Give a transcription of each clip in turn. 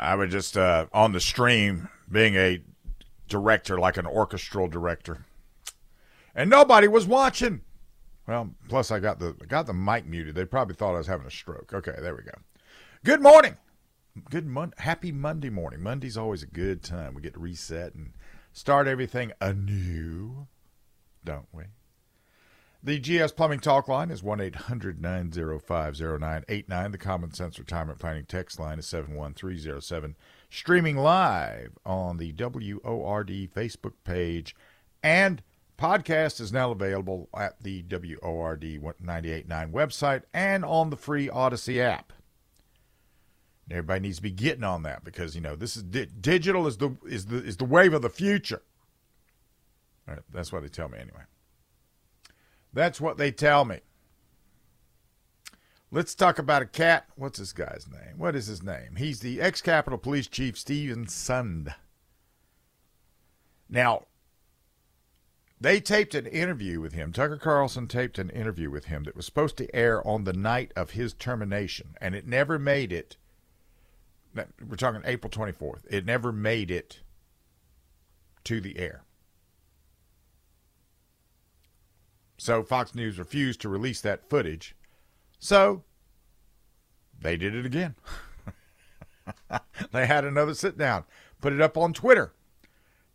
I was just uh, on the stream being a director, like an orchestral director, and nobody was watching. Well, plus I got the got the mic muted. They probably thought I was having a stroke. Okay, there we go. Good morning. Good mon- happy Monday morning. Monday's always a good time. We get to reset and start everything anew, don't we? The GS Plumbing Talk line is 1 800 905 0989. The Common Sense Retirement Planning text line is 71307. Streaming live on the WORD Facebook page. And podcast is now available at the WORD 989 website and on the free Odyssey app. Everybody needs to be getting on that because you know this is di- digital is the is the is the wave of the future. that's what they tell me anyway. That's what they tell me. Let's talk about a cat. What's this guy's name? What is his name? He's the ex Capitol Police Chief Steven Sund. Now, they taped an interview with him. Tucker Carlson taped an interview with him that was supposed to air on the night of his termination, and it never made it. We're talking April 24th. It never made it to the air. So Fox News refused to release that footage. So they did it again. they had another sit down, put it up on Twitter.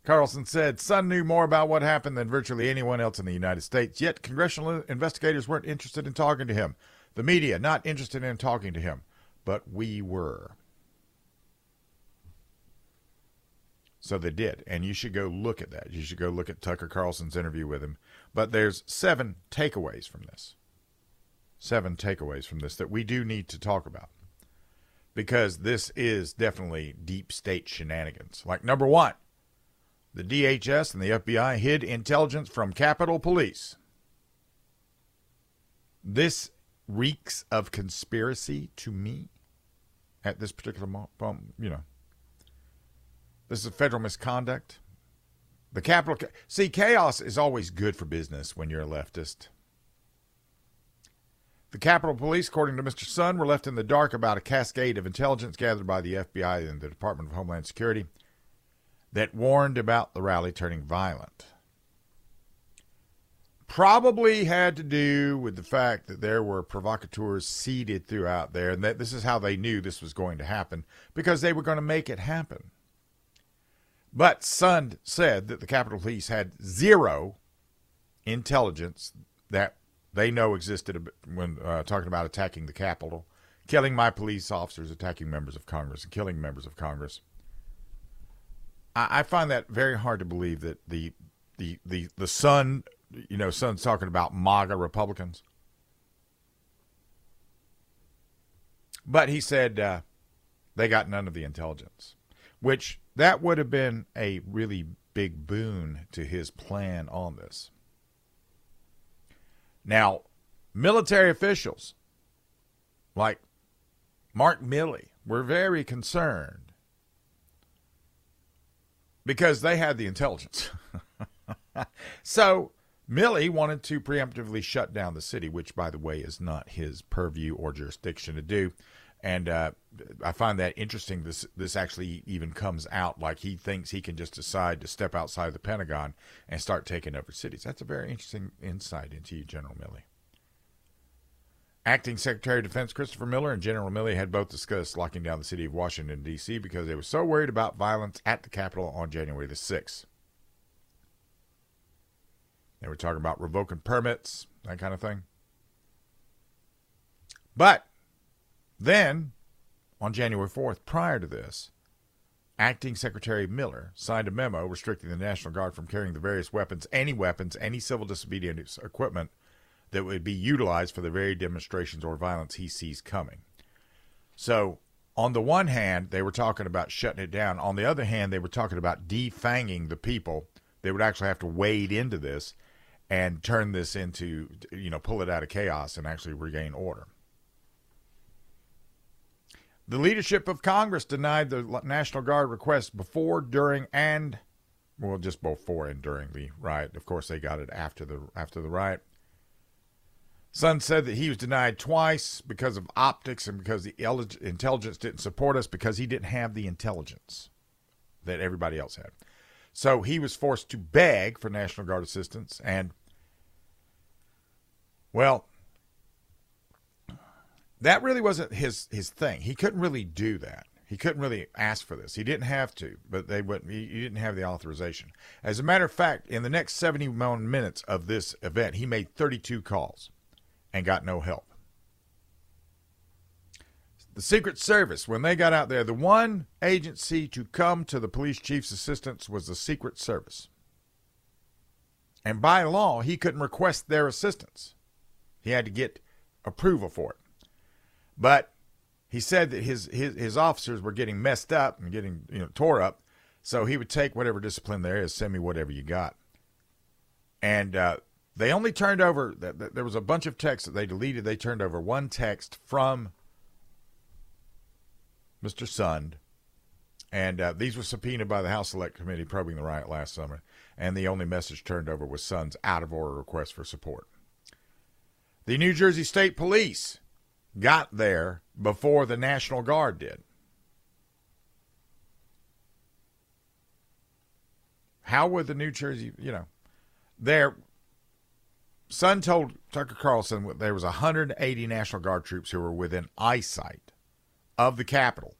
Carlson said Sund knew more about what happened than virtually anyone else in the United States, yet congressional investigators weren't interested in talking to him. The media not interested in talking to him, but we were. So they did. And you should go look at that. You should go look at Tucker Carlson's interview with him. But there's seven takeaways from this. Seven takeaways from this that we do need to talk about. Because this is definitely deep state shenanigans. Like, number one, the DHS and the FBI hid intelligence from Capitol Police. This reeks of conspiracy to me at this particular moment, um, you know, this is federal misconduct. The capital. See, chaos is always good for business when you're a leftist. The Capitol Police, according to Mr. Sund, were left in the dark about a cascade of intelligence gathered by the FBI and the Department of Homeland Security that warned about the rally turning violent. Probably had to do with the fact that there were provocateurs seated throughout there, and that this is how they knew this was going to happen because they were going to make it happen. But Sund said that the Capitol Police had zero intelligence that they know existed when uh, talking about attacking the Capitol, killing my police officers, attacking members of Congress, and killing members of Congress. I, I find that very hard to believe that the the the the Sund, you know, Sund's talking about MAGA Republicans. But he said uh, they got none of the intelligence, which that would have been a really big boon to his plan on this. Now, military officials like Mark Milley were very concerned because they had the intelligence. so Milley wanted to preemptively shut down the city, which, by the way, is not his purview or jurisdiction to do and uh, I find that interesting. This this actually even comes out like he thinks he can just decide to step outside the Pentagon and start taking over cities. That's a very interesting insight into you, General Milley. Acting Secretary of Defense Christopher Miller and General Milley had both discussed locking down the city of Washington, D.C. because they were so worried about violence at the Capitol on January the 6th. They were talking about revoking permits, that kind of thing. But then, on January 4th, prior to this, Acting Secretary Miller signed a memo restricting the National Guard from carrying the various weapons, any weapons, any civil disobedience equipment that would be utilized for the very demonstrations or violence he sees coming. So, on the one hand, they were talking about shutting it down. On the other hand, they were talking about defanging the people. They would actually have to wade into this and turn this into, you know, pull it out of chaos and actually regain order. The leadership of Congress denied the National Guard request before, during, and well, just before and during the riot. Of course, they got it after the after the riot. Sund said that he was denied twice because of optics and because the intelligence didn't support us because he didn't have the intelligence that everybody else had. So he was forced to beg for National Guard assistance. And, well, that really wasn't his, his thing. He couldn't really do that. He couldn't really ask for this. He didn't have to, but they wouldn't. He, he didn't have the authorization. As a matter of fact, in the next 71 minutes of this event, he made 32 calls and got no help. The Secret Service, when they got out there, the one agency to come to the police chief's assistance was the Secret Service. And by law, he couldn't request their assistance. He had to get approval for it. But he said that his, his, his officers were getting messed up and getting you know tore up, so he would take whatever discipline there is, send me whatever you got. And uh, they only turned over, there was a bunch of texts that they deleted. They turned over one text from Mr. Sund. And uh, these were subpoenaed by the House Select Committee probing the riot last summer. And the only message turned over was Sund's out of order request for support. The New Jersey State Police got there before the National Guard did. How would the New Jersey, you know, there Sund told Tucker Carlson there was 180 National Guard troops who were within eyesight of the Capitol.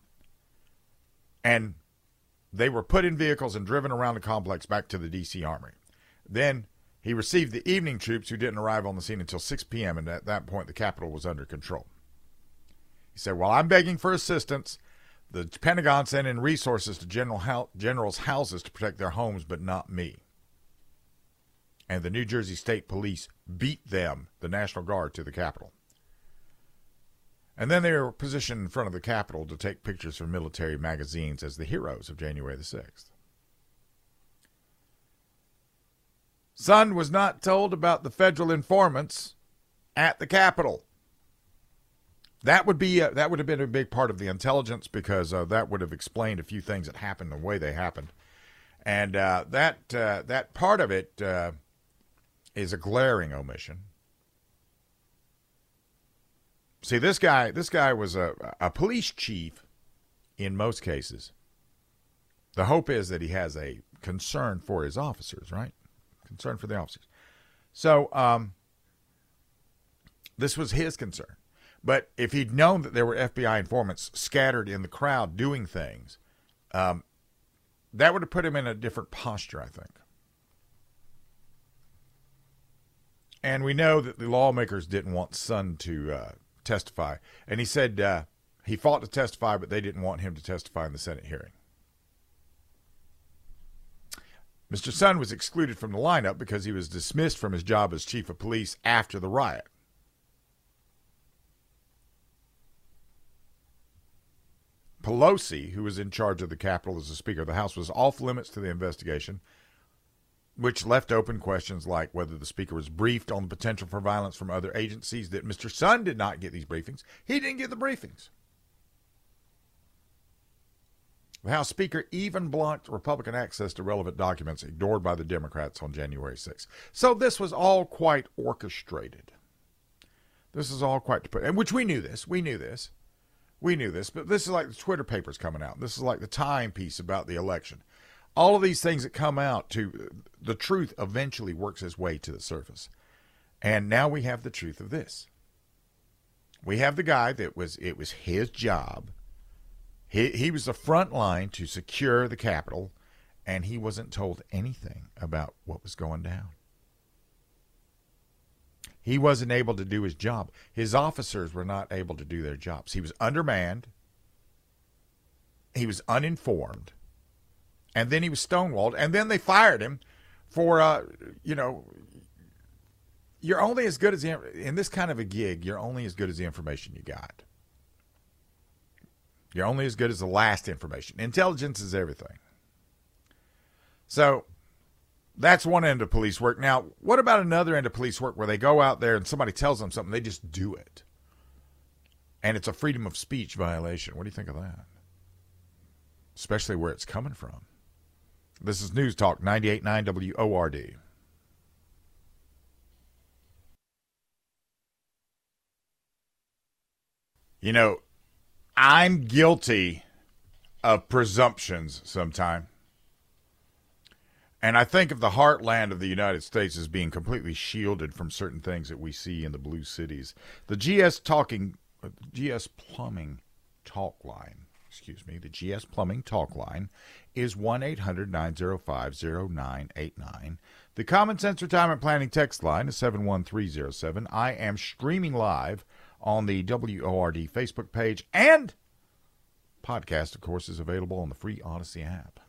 And they were put in vehicles and driven around the complex back to the D.C. Armory. Then he received the evening troops who didn't arrive on the scene until 6 p.m., and at that point the Capitol was under control. He said, While I'm begging for assistance, the Pentagon sent in resources to general generals' houses to protect their homes, but not me and the New Jersey State Police beat them, the National Guard, to the Capitol. And then they were positioned in front of the Capitol to take pictures for military magazines as the heroes of January the 6th. Sund was not told about the federal informants at the Capitol. That would be a, that would have been a big part of the intelligence because uh, that would have explained a few things that happened the way they happened, and uh, that uh, that part of it uh, is a glaring omission. See, this guy, this guy was a, a police chief in most cases. The hope is that he has a concern for his officers, right? Concern for the officers. So, um, this was his concern. But if he'd known that there were FBI informants scattered in the crowd doing things, um, that would have put him in a different posture, I think. And we know that the lawmakers didn't want Sund to uh, testify. And he said uh, he fought to testify, but they didn't want him to testify in the Senate hearing. Mr. Sund was excluded from the lineup because he was dismissed from his job as chief of police after the riot. Pelosi, who was in charge of the Capitol as the Speaker of the House, was off limits to the investigation which left open questions like whether the speaker was briefed on the potential for violence from other agencies, that Mr. Sund did not get these briefings. He didn't get the briefings. The House Speaker even blocked Republican access to relevant documents ignored by the Democrats on January 6th. So this was all quite orchestrated. This is all quite, and which we knew this. We knew this. We knew this, but this is like the Twitter papers coming out. This is like the Time piece about the election all of these things that come out to the truth eventually works its way to the surface. And now we have the truth of this. We have the guy that was it was his job. He he was the front line to secure the Capitol, and he wasn't told anything about what was going down. He wasn't able to do his job. His officers were not able to do their jobs. He was undermanned. He was uninformed and then he was stonewalled, and then they fired him for, uh, you know, you're only as good as the, in this kind of a gig. You're only as good as the information you got. You're only as good as the last information. Intelligence is everything. So that's one end of police work. Now, what about another end of police work where they go out there and somebody tells them something, they just do it? And it's a freedom of speech violation. What do you think of that? Especially where it's coming from. This is News Talk 98.9 WORD. You know, I'm guilty of presumptions sometimes. And I think of the heartland of the United States as being completely shielded from certain things that we see in the blue cities. The GS talking, uh, GS plumbing talk line, excuse me, the GS plumbing talk line is 1 800 905 0989. The Common Sense Retirement Planning text line is 71307. I am streaming live on the WORD Facebook page and podcast, of course, is available on the free Odyssey app.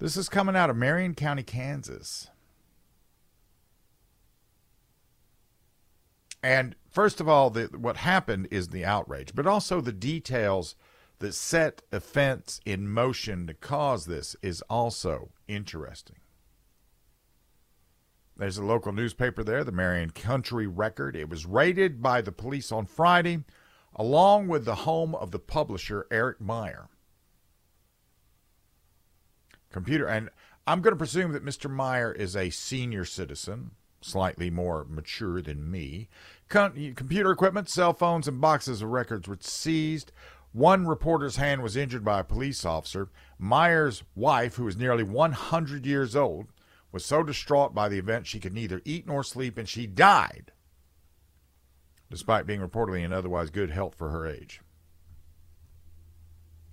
This is coming out of Marion County, Kansas. And first of all, the, what happened is the outrage, but also the details that set offense in motion to cause this is also interesting. There's a local newspaper there, the Marion County Record. It was raided by the police on Friday, along with the home of the publisher, Eric Meyer computer. And I'm going to presume that Mr. Meyer is a senior citizen, slightly more mature than me. Com- computer equipment, cell phones, and boxes of records were seized. One reporter's hand was injured by a police officer. Meyer's wife, who was nearly 100 years old, was so distraught by the event she could neither eat nor sleep, and she died, despite being reportedly in otherwise good health for her age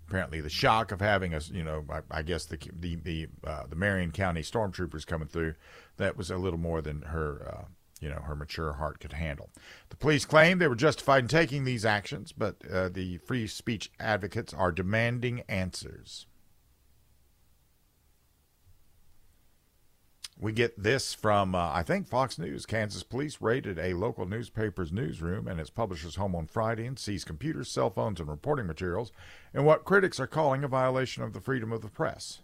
apparently the shock of having us, you know, I, I, guess the the the uh, the Marion County stormtroopers coming through, that was a little more than her, uh, you know, her mature heart could handle. The police claim they were justified in taking these actions, but uh, the free speech advocates are demanding answers. We get this from, uh, I think, Fox News. Kansas police raided a local newspaper's newsroom and its publisher's home on Friday and seized computers, cell phones, and reporting materials in what critics are calling a violation of the freedom of the press.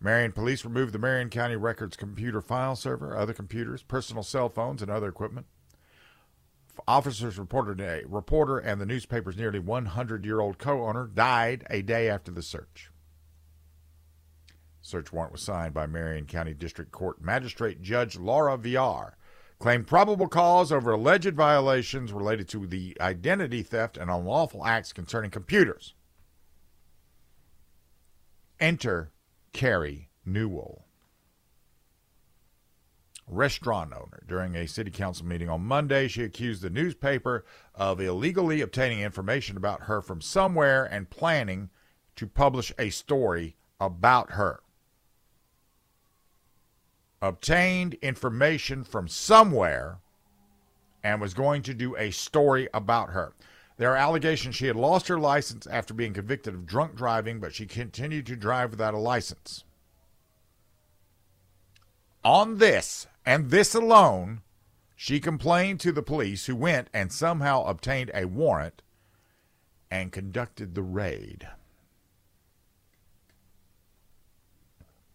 Marion police removed the Marion County Records computer file server, other computers, personal cell phones, and other equipment. Officers reported a reporter and the newspaper's nearly 100 year old co owner died a day after the search. Search warrant was signed by Marion County District Court Magistrate Judge Laura Viar. Claimed probable cause over alleged violations related to the identity theft and unlawful acts concerning computers. Enter Kari Newell. Restaurant owner. During a city council meeting on Monday, she accused the newspaper of illegally obtaining information about her from somewhere and planning to publish a story about her obtained information from somewhere and was going to do a story about her. There are allegations she had lost her license after being convicted of drunk driving, but she continued to drive without a license. On this, and this alone, she complained to the police, who went and somehow obtained a warrant and conducted the raid.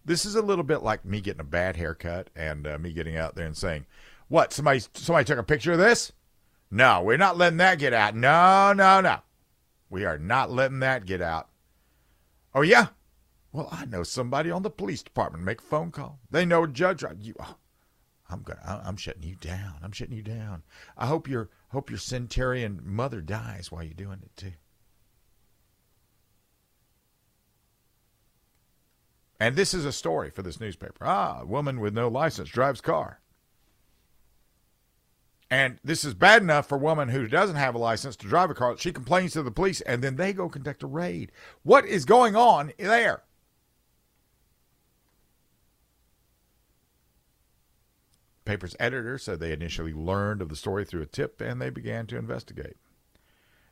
This is a little bit like me getting a bad haircut and uh, me getting out there and saying, "What? Somebody somebody took a picture of this?" No, we're not letting that get out. No, no, no. We are not letting that get out. Oh yeah. Well, I know somebody on the police department. Make a phone call. They know a judge. You, oh, I'm gonna. I'm shutting you down. I'm shutting you down. I hope your hope your centurion mother dies while you're doing it too. And this is a story for this newspaper. Ah, woman with no license drives car. And this is bad enough for a woman who doesn't have a license to drive a car. She complains to the police, and then they go conduct a raid. What is going on there? Paper's editor said they initially learned of the story through a tip and they began to investigate.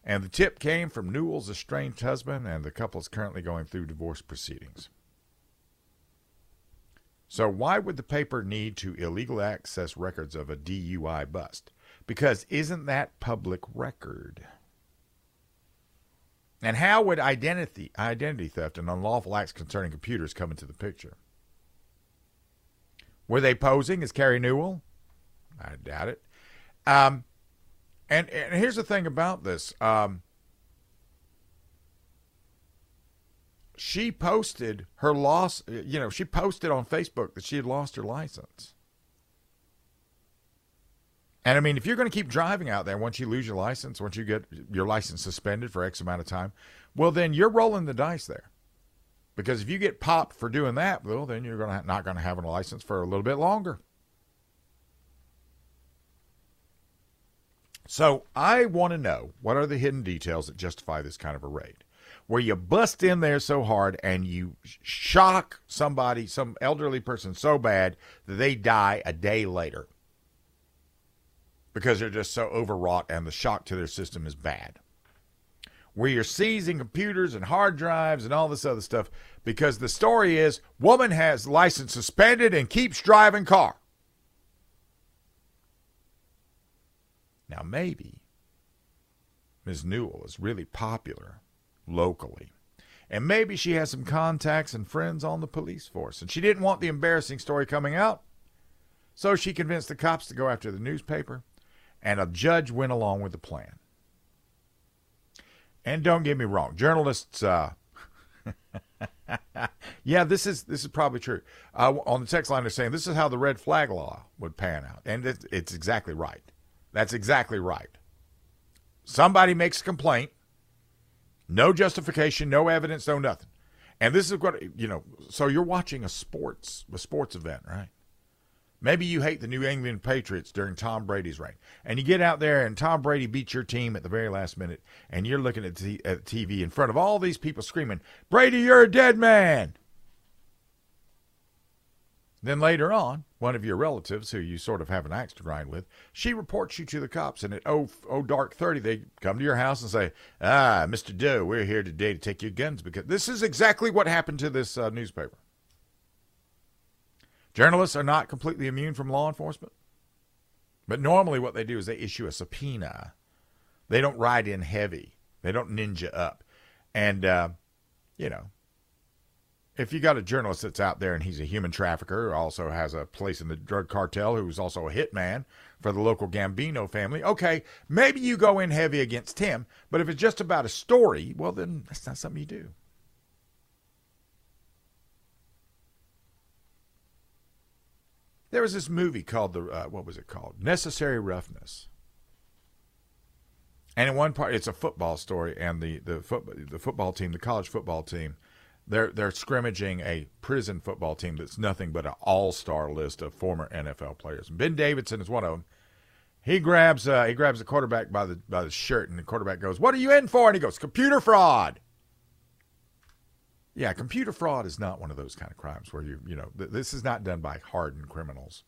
And the tip came from Newell's estranged husband, and the couple is currently going through divorce proceedings. So, why would the paper need to illegal access records of a DUI bust? Because isn't that public record? And how would identity identity theft and unlawful acts concerning computers come into the picture? Were they posing as Kari Newell? I doubt it. Um, and, and here's the thing about this. Um, she posted her loss, you know, she posted on Facebook that she had lost her license. And I mean, if you're going to keep driving out there once you lose your license, once you get your license suspended for X amount of time, well, then you're rolling the dice there. Because if you get popped for doing that, well, then you're gonna not going to have a license for a little bit longer. So I want to know what are the hidden details that justify this kind of a raid, where you bust in there so hard and you shock somebody, some elderly person, so bad that they die a day later because they're just so overwrought and the shock to their system is bad. Where you're seizing computers and hard drives and all this other stuff because the story is woman has license suspended and keeps driving car. Now maybe Ms. Newell is really popular locally. And maybe she has some contacts and friends on the police force. And she didn't want the embarrassing story coming out. So she convinced the cops to go after the newspaper and a judge went along with the plan. And don't get me wrong, journalists. Uh, yeah, this is this is probably true. Uh, on the text line, they're saying this is how the red flag law would pan out, and it's, it's exactly right. That's exactly right. Somebody makes a complaint, no justification, no evidence, no nothing, and this is what you know. So you're watching a sports a sports event, right? Maybe you hate the New England Patriots during Tom Brady's reign, and you get out there and Tom Brady beats your team at the very last minute, and you're looking at, the TV in front of all these people screaming, "Brady, you're a dead man!" Then later on, one of your relatives, who you sort of have an axe to grind with, she reports you to the cops, and at oh, oh dark thirty, they come to your house and say, "Ah, Mister Doe, we're here today to take your guns because this is exactly what happened to this uh, newspaper." Journalists are not completely immune from law enforcement. But normally, what they do is they issue a subpoena. They don't ride in heavy, they don't ninja up. And, uh, you know, if you got a journalist that's out there and he's a human trafficker, also has a place in the drug cartel, who's also a hitman for the local Gambino family, okay, maybe you go in heavy against him. But if it's just about a story, well, then that's not something you do. There was this movie called the uh, what was it called? Necessary Roughness. And in one part, it's a football story, and the the foot, the football team, the college football team, they're they're scrimmaging a prison football team that's nothing but an all star list of former NFL players. Ben Davidson is one of them. He grabs uh, he grabs the quarterback by the by the shirt, and the quarterback goes, "What are you in for?" And he goes, "Computer fraud." Yeah, computer fraud is not one of those kind of crimes where you, you know, th- this is not done by hardened criminals.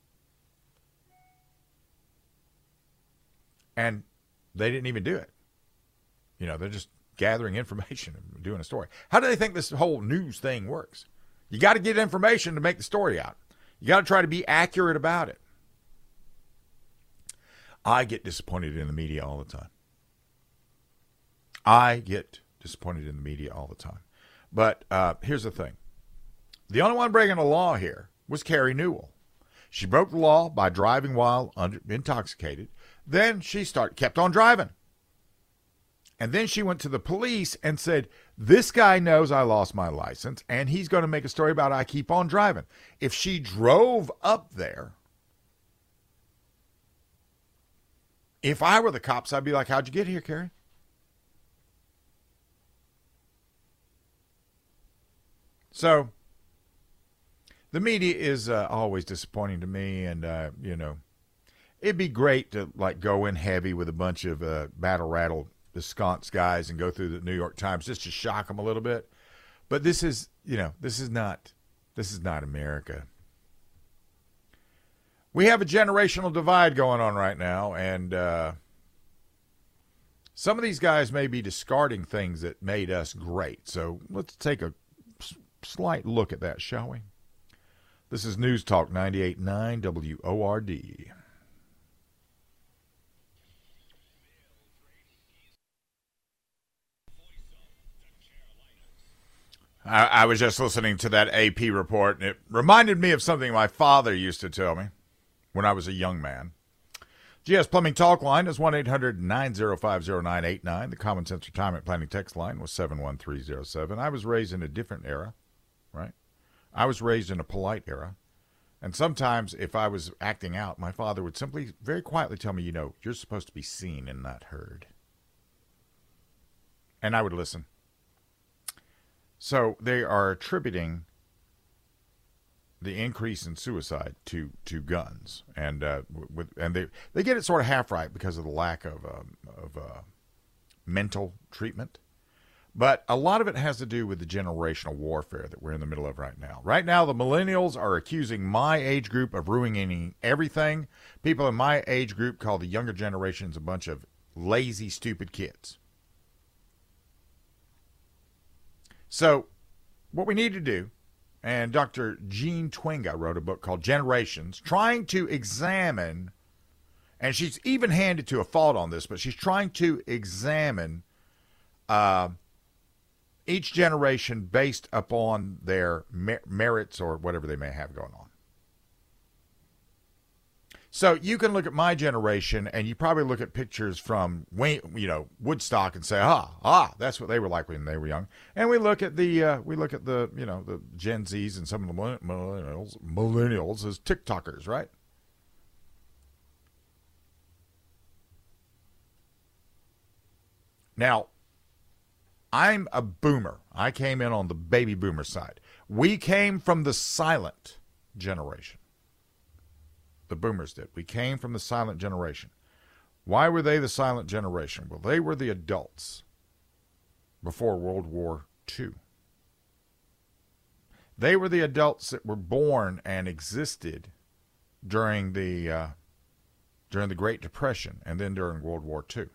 And they didn't even do it. You know, they're just gathering information and doing a story. How do they think this whole news thing works? You got to get information to make the story out. You got to try to be accurate about it. I get disappointed in the media all the time. I get disappointed in the media all the time. But uh, here's the thing the only one breaking the law here was Kari Newell. She broke the law by driving while under, intoxicated. Then she start kept on driving. And then she went to the police and said, This guy knows I lost my license and he's going to make a story about I keep on driving. If she drove up there, if I were the cops, I'd be like, How'd you get here, Kari? So the media is uh, always disappointing to me, and uh, you know, it'd be great to like go in heavy with a bunch of uh, battle rattle ensconced guys and go through the New York Times just to shock them a little bit. But this is, you know, this is not, this is not America. We have a generational divide going on right now, and uh, some of these guys may be discarding things that made us great. So let's take a slight look at that, shall we? This is News Talk 98.9 WORD. I, I, was just listening to that AP report, and it reminded me of something my father used to tell me when I was a young man. GS Plumbing Talk line is 1 800 905 0989. The Common Sense Retirement Planning text line was 71307. I was raised in a different era right? I was raised in a polite era, And sometimes, if I was acting out, my father would simply, very quietly tell me, you know, you're supposed to be seen and not heard. And I would listen. So they are attributing the increase in suicide to to guns, and uh, with and they they get it sort of half right because of the lack of um, of uh, mental treatment. But a lot of it has to do with the generational warfare that we're in the middle of right now. Right now, the millennials are accusing my age group of ruining everything. People in my age group call the younger generations a bunch of lazy, stupid kids. So, what we need to do, and Dr. Jean Twenge wrote a book called Generations, trying to examine, and she's even handed to a fault on this, but she's trying to examine. Uh, each generation based upon their mer- merits or whatever they may have going on. So you can look at my generation, and you probably look at pictures from you know Woodstock and say, ah, ah, that's what they were like when they were young. And we look at the uh, we look at the you know the Gen Zs and some of the millennials millennials as TikTokers, right? Now, I'm a boomer. I came in on the baby boomer side. We came from the silent generation. The boomers did. We came from the silent generation. Why were they the silent generation? Well, they were the adults before World War II. They were the adults that were born and existed during the uh, during the Great Depression and then during World War II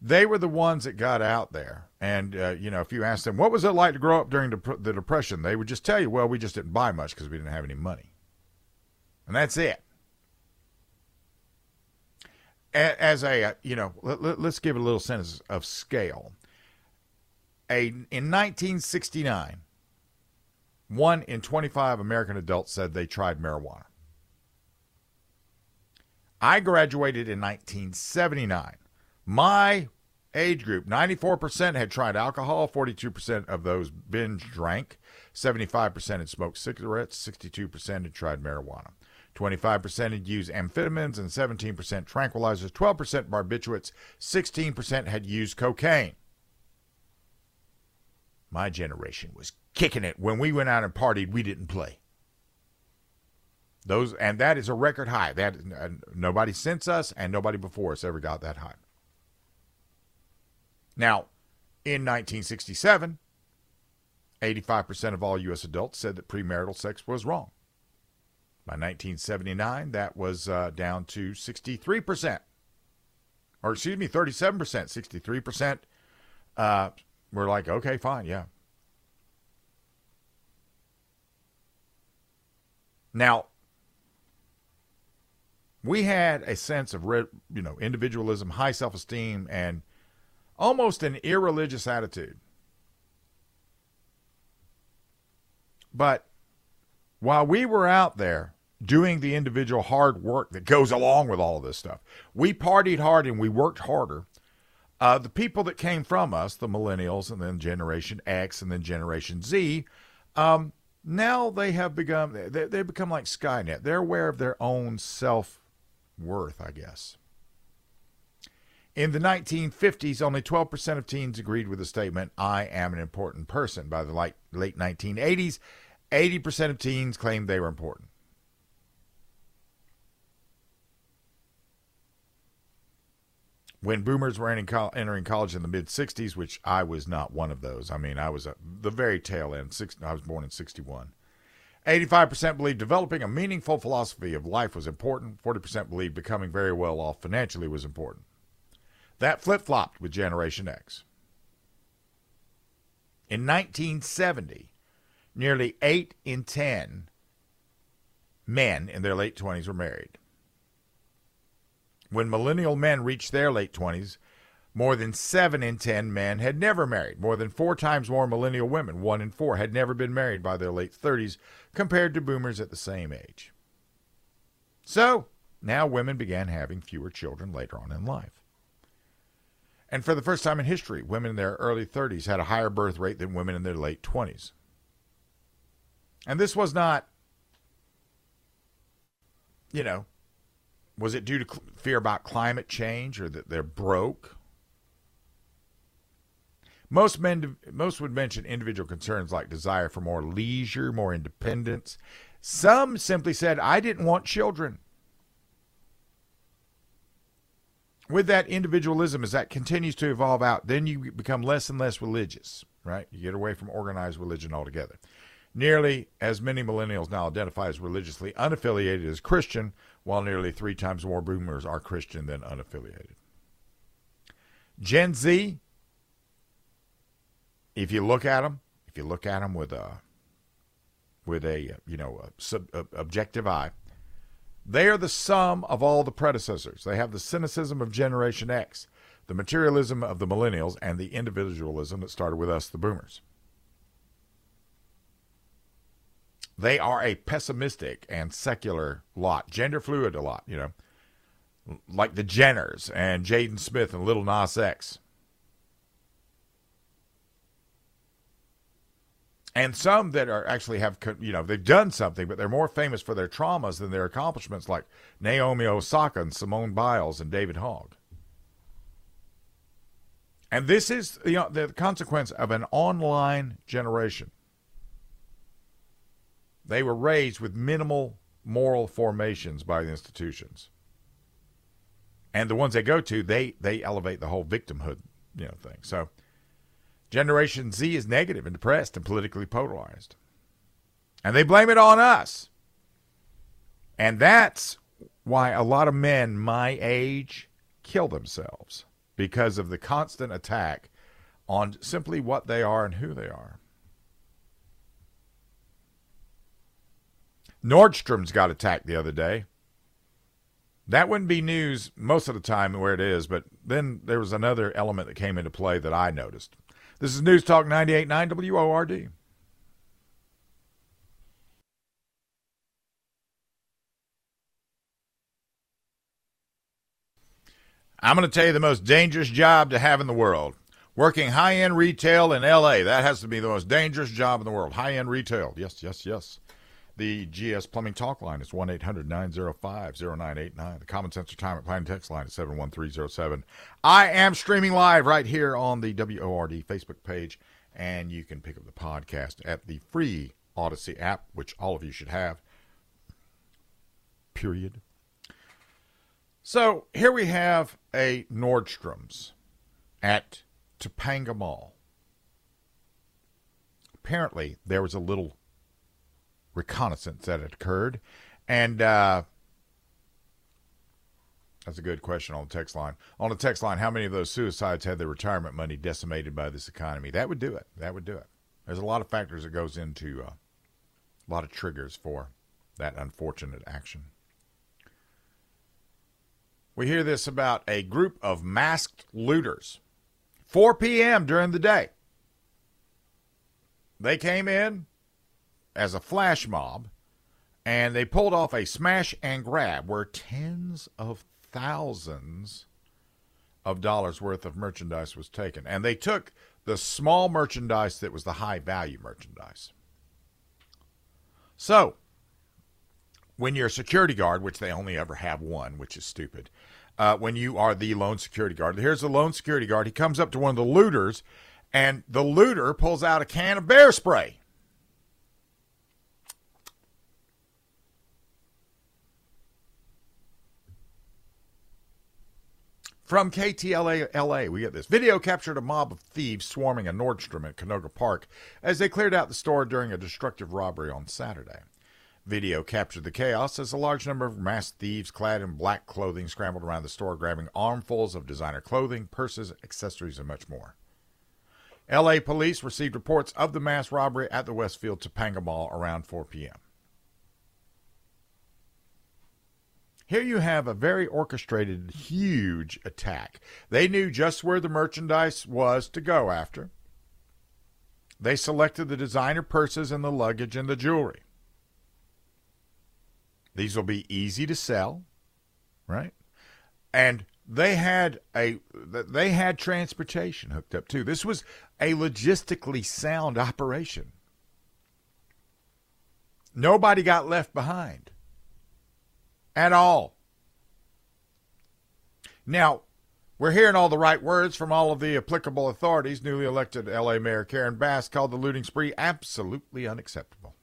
they were the ones that got out there. And, uh, you know, if you ask them, what was it like to grow up during the, the Depression? They would just tell you, well, we just didn't buy much because we didn't have any money. And that's it. As a, uh, you know, let, us give it a little sense of scale. A, in 1969, one in 25 American adults said they tried marijuana. I graduated in 1979. My age group 94% had tried alcohol, 42% of those binge drank, 75% had smoked cigarettes, 62% had tried marijuana. 25% had used amphetamines and 17% tranquilizers, 12% barbiturates, 16% had used cocaine. My generation was kicking it. When we went out and partied, we didn't play. Those and that is a record high. That nobody since us and nobody before us ever got that high. Now, in 1967, 85% of all U.S. adults said that premarital sex was wrong. By 1979, that was uh, down to 63%. Or, excuse me, 37%. 63% uh, were like, okay, fine, yeah. Now, we had a sense of, you know, individualism, high self-esteem, and – almost an irreligious attitude. But while we were out there doing the individual hard work that goes along with all this stuff, we partied hard and we worked harder. Uh, the people that came from us, the millennials and then Generation X and then Generation Z, um, now they have become they, they become like Skynet. They're aware of their own self worth, I guess. In the 1950s, only 12% of teens agreed with the statement, I am an important person. By the late, late 1980s, 80% of teens claimed they were important. When boomers were entering college in the mid 60s, which I was not one of those. I mean, I was at the very tail end. I was born in 61. 85% believed developing a meaningful philosophy of life was important. 40% believed becoming very well off financially was important. That flip flopped with Generation X. In 1970, nearly 8 in 10 men in their late 20s were married. When millennial men reached their late 20s, more than 7 in 10 men had never married. More than four times more millennial women, 1 in 4, had never been married by their late 30s compared to boomers at the same age. So, now women began having fewer children later on in life. And for the first time in history, women in their early 30s had a higher birth rate than women in their late 20s. And this was not, you know, was it due to cl- fear about climate change or that they're broke? Most men, most would mention individual concerns like desire for more leisure, more independence. Some simply said, "I didn't want children." With that individualism, as that continues to evolve out, then you become less and less religious, right? You get away from organized religion altogether. Nearly as many millennials now identify as religiously unaffiliated as Christian, while nearly three times more boomers are Christian than unaffiliated. Gen Z, if you look at them, if you look at them with a with a you know a sub, a objective eye, they are the sum of all the predecessors. They have the cynicism of Generation X, the materialism of the millennials, and the individualism that started with us, the boomers. They are a pessimistic and secular lot, gender fluid a lot, you know, like the Jenners and Jaden Smith and Little Nas X. And some that are actually have, you know, they've done something, but they're more famous for their traumas than their accomplishments, like Naomi Osaka and Simone Biles and David Hogg. And this is you know, the consequence of an online generation. They were raised with minimal moral formations by the institutions. And the ones they go to, they they elevate the whole victimhood, you know, thing. So Generation Z is negative and depressed and politically polarized. And they blame it on us. And that's why a lot of men my age kill themselves because of the constant attack on simply what they are and who they are. Nordstrom's got attacked the other day. That wouldn't be news most of the time where it is, but then there was another element that came into play that I noticed. This is News Talk 98.9 WORD. I'm going to tell you the most dangerous job to have in the world. Working high end retail in LA. That has to be the most dangerous job in the world. High end retail. Yes, yes, yes. The GS Plumbing Talk line is 1 800 905 0989. The Common Sense Retirement Plan text line is 71307. I am streaming live right here on the WORD Facebook page, and you can pick up the podcast at the free Odyssey app, which all of you should have. Period. So here we have a Nordstrom's at Topanga Mall. Apparently, there was a little reconnaissance that had occurred. And uh, that's a good question on the text line. On the text line, how many of those suicides had their retirement money decimated by this economy? That would do it. That would do it. There's a lot of factors that goes into uh, a lot of triggers for that unfortunate action. We hear this about a group of masked looters. 4 p.m. during the day. They came in, as a flash mob, and they pulled off a smash and grab where tens of thousands of dollars worth of merchandise was taken. And they took the small merchandise that was the high value merchandise. So, when you're a security guard, which they only ever have one, which is stupid, uh, when you are the lone security guard, here's the lone security guard. He comes up to one of the looters, and the looter pulls out a can of bear spray. From KTLA LA, we get this. Video captured a mob of thieves swarming a Nordstrom at Canoga Park as they cleared out the store during a destructive robbery on Saturday. Video captured the chaos as a large number of masked thieves clad in black clothing scrambled around the store, grabbing armfuls of designer clothing, purses, accessories, and much more. LA police received reports of the mass robbery at the Westfield Topanga Mall around 4 p.m. Here you have a very orchestrated, huge attack. They knew just where the merchandise was to go after. They selected the designer purses and the luggage and the jewelry. These will be easy to sell, right? And they had a they had transportation hooked up too. This was a logistically sound operation. Nobody got left behind at all. Now, we're hearing all the right words from all of the applicable authorities. Newly elected LA Mayor Karen Bass called the looting spree absolutely unacceptable.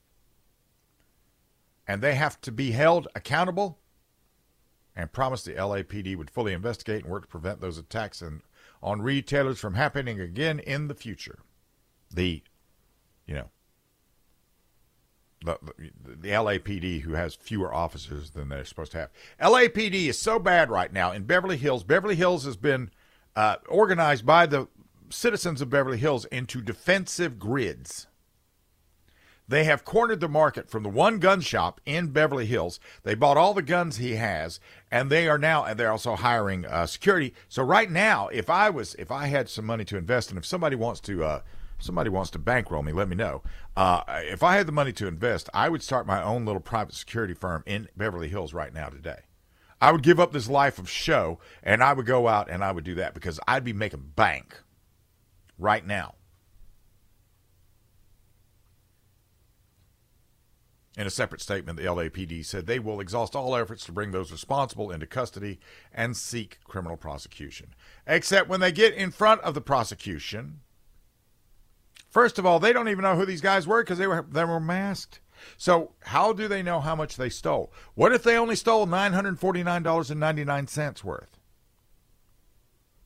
And they have to be held accountable and promised the LAPD would fully investigate and work to prevent those attacks and, on retailers from happening again in the future. The, you know, the, the, LAPD who has fewer officers than they're supposed to have. LAPD is so bad right now in Beverly Hills. Beverly Hills has been uh, organized by the citizens of Beverly Hills into defensive grids. They have cornered the market from the one gun shop in Beverly Hills. They bought all the guns he has, and they are now, and they're also hiring uh, security. So right now, if I was, if I had some money to invest, and if somebody wants to, uh, somebody wants to bankroll me, let me know. Uh, if I had the money to invest, I would start my own little private security firm in Beverly Hills right now today. I would give up this life of show, and I would go out and I would do that because I'd be making bank right now. In a separate statement, the LAPD said they will exhaust all efforts to bring those responsible into custody and seek criminal prosecution. Except when they get in front of the prosecution, first of all, they don't even know who these guys were because they were they were masked. So how do they know how much they stole? What if they only stole nine hundred forty nine dollars and ninety nine cents worth?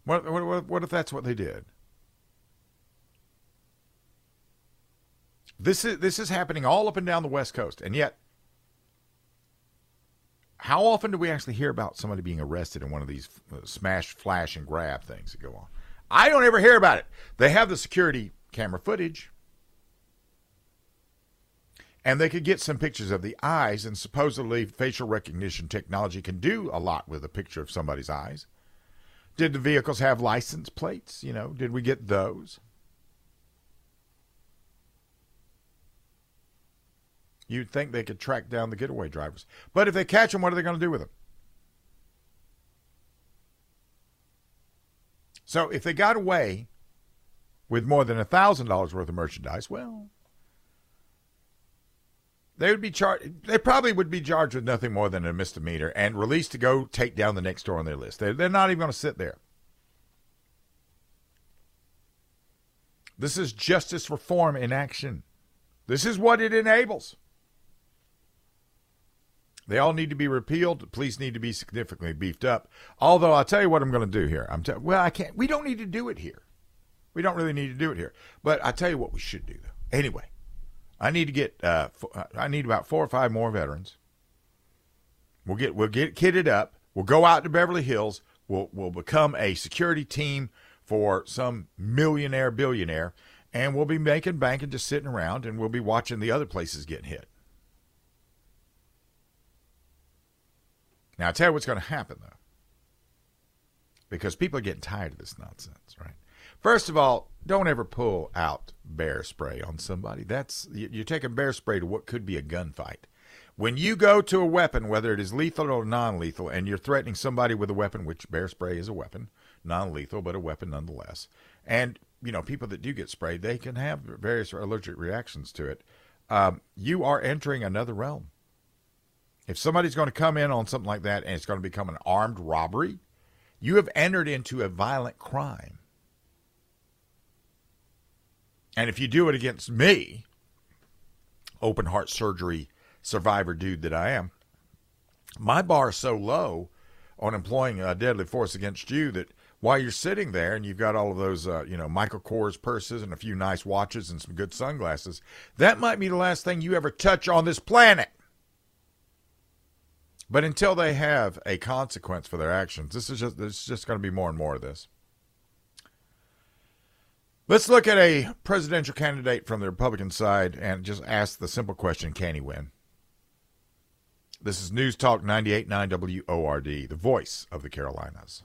What, what what if that's what they did? This is this is happening all up and down the West Coast, and yet, how often do we actually hear about somebody being arrested in one of these uh, smash, flash, and grab things that go on? I don't ever hear about it. They have the security camera footage, and they could get some pictures of the eyes, and supposedly facial recognition technology can do a lot with a picture of somebody's eyes. Did the vehicles have license plates? You know, did we get those? You'd think they could track down the getaway drivers. But if they catch them, what are they going to do with them? So if they got away with more than $1,000 worth of merchandise, well, they would be charged. They probably would be charged with nothing more than a misdemeanor and released to go take down the next store on their list. They're, they're not even going to sit there. This is justice reform in action. This is what it enables. They all need to be repealed. The police need to be significantly beefed up. Although I'll tell you what I'm going to do here. I'm te- well, I can't. We don't need to do it here. We don't really need to do it here. But I tell you what we should do though. Anyway, I need to get. Uh, I need about four or five more veterans. We'll get. We'll get kitted up. We'll go out to Beverly Hills. We'll we'll become a security team for some millionaire billionaire, and we'll be making bank and just sitting around, and we'll be watching the other places getting hit. Now, I'll tell you what's going to happen, though, because people are getting tired of this nonsense, right? First of all, don't ever pull out bear spray on somebody. That's you're taking bear spray to what could be a gunfight. When you go to a weapon, whether it is lethal or non-lethal, and you're threatening somebody with a weapon, which bear spray is a weapon, non-lethal but a weapon nonetheless, and you know people that do get sprayed, they can have various allergic reactions to it. Um, you are entering another realm. If somebody's going to come in on something like that and it's going to become an armed robbery, you have entered into a violent crime. And if you do it against me, open heart surgery survivor dude that I am, my bar is so low on employing a deadly force against you that while you're sitting there and you've got all of those, uh, you know, Michael Kors purses and a few nice watches and some good sunglasses, that might be the last thing you ever touch on this planet. But until they have a consequence for their actions, this is just there's just going to be more and more of this. Let's look at a presidential candidate from the Republican side and just ask the simple question can he win? This is News Talk 98.9 WORD, the voice of the Carolinas.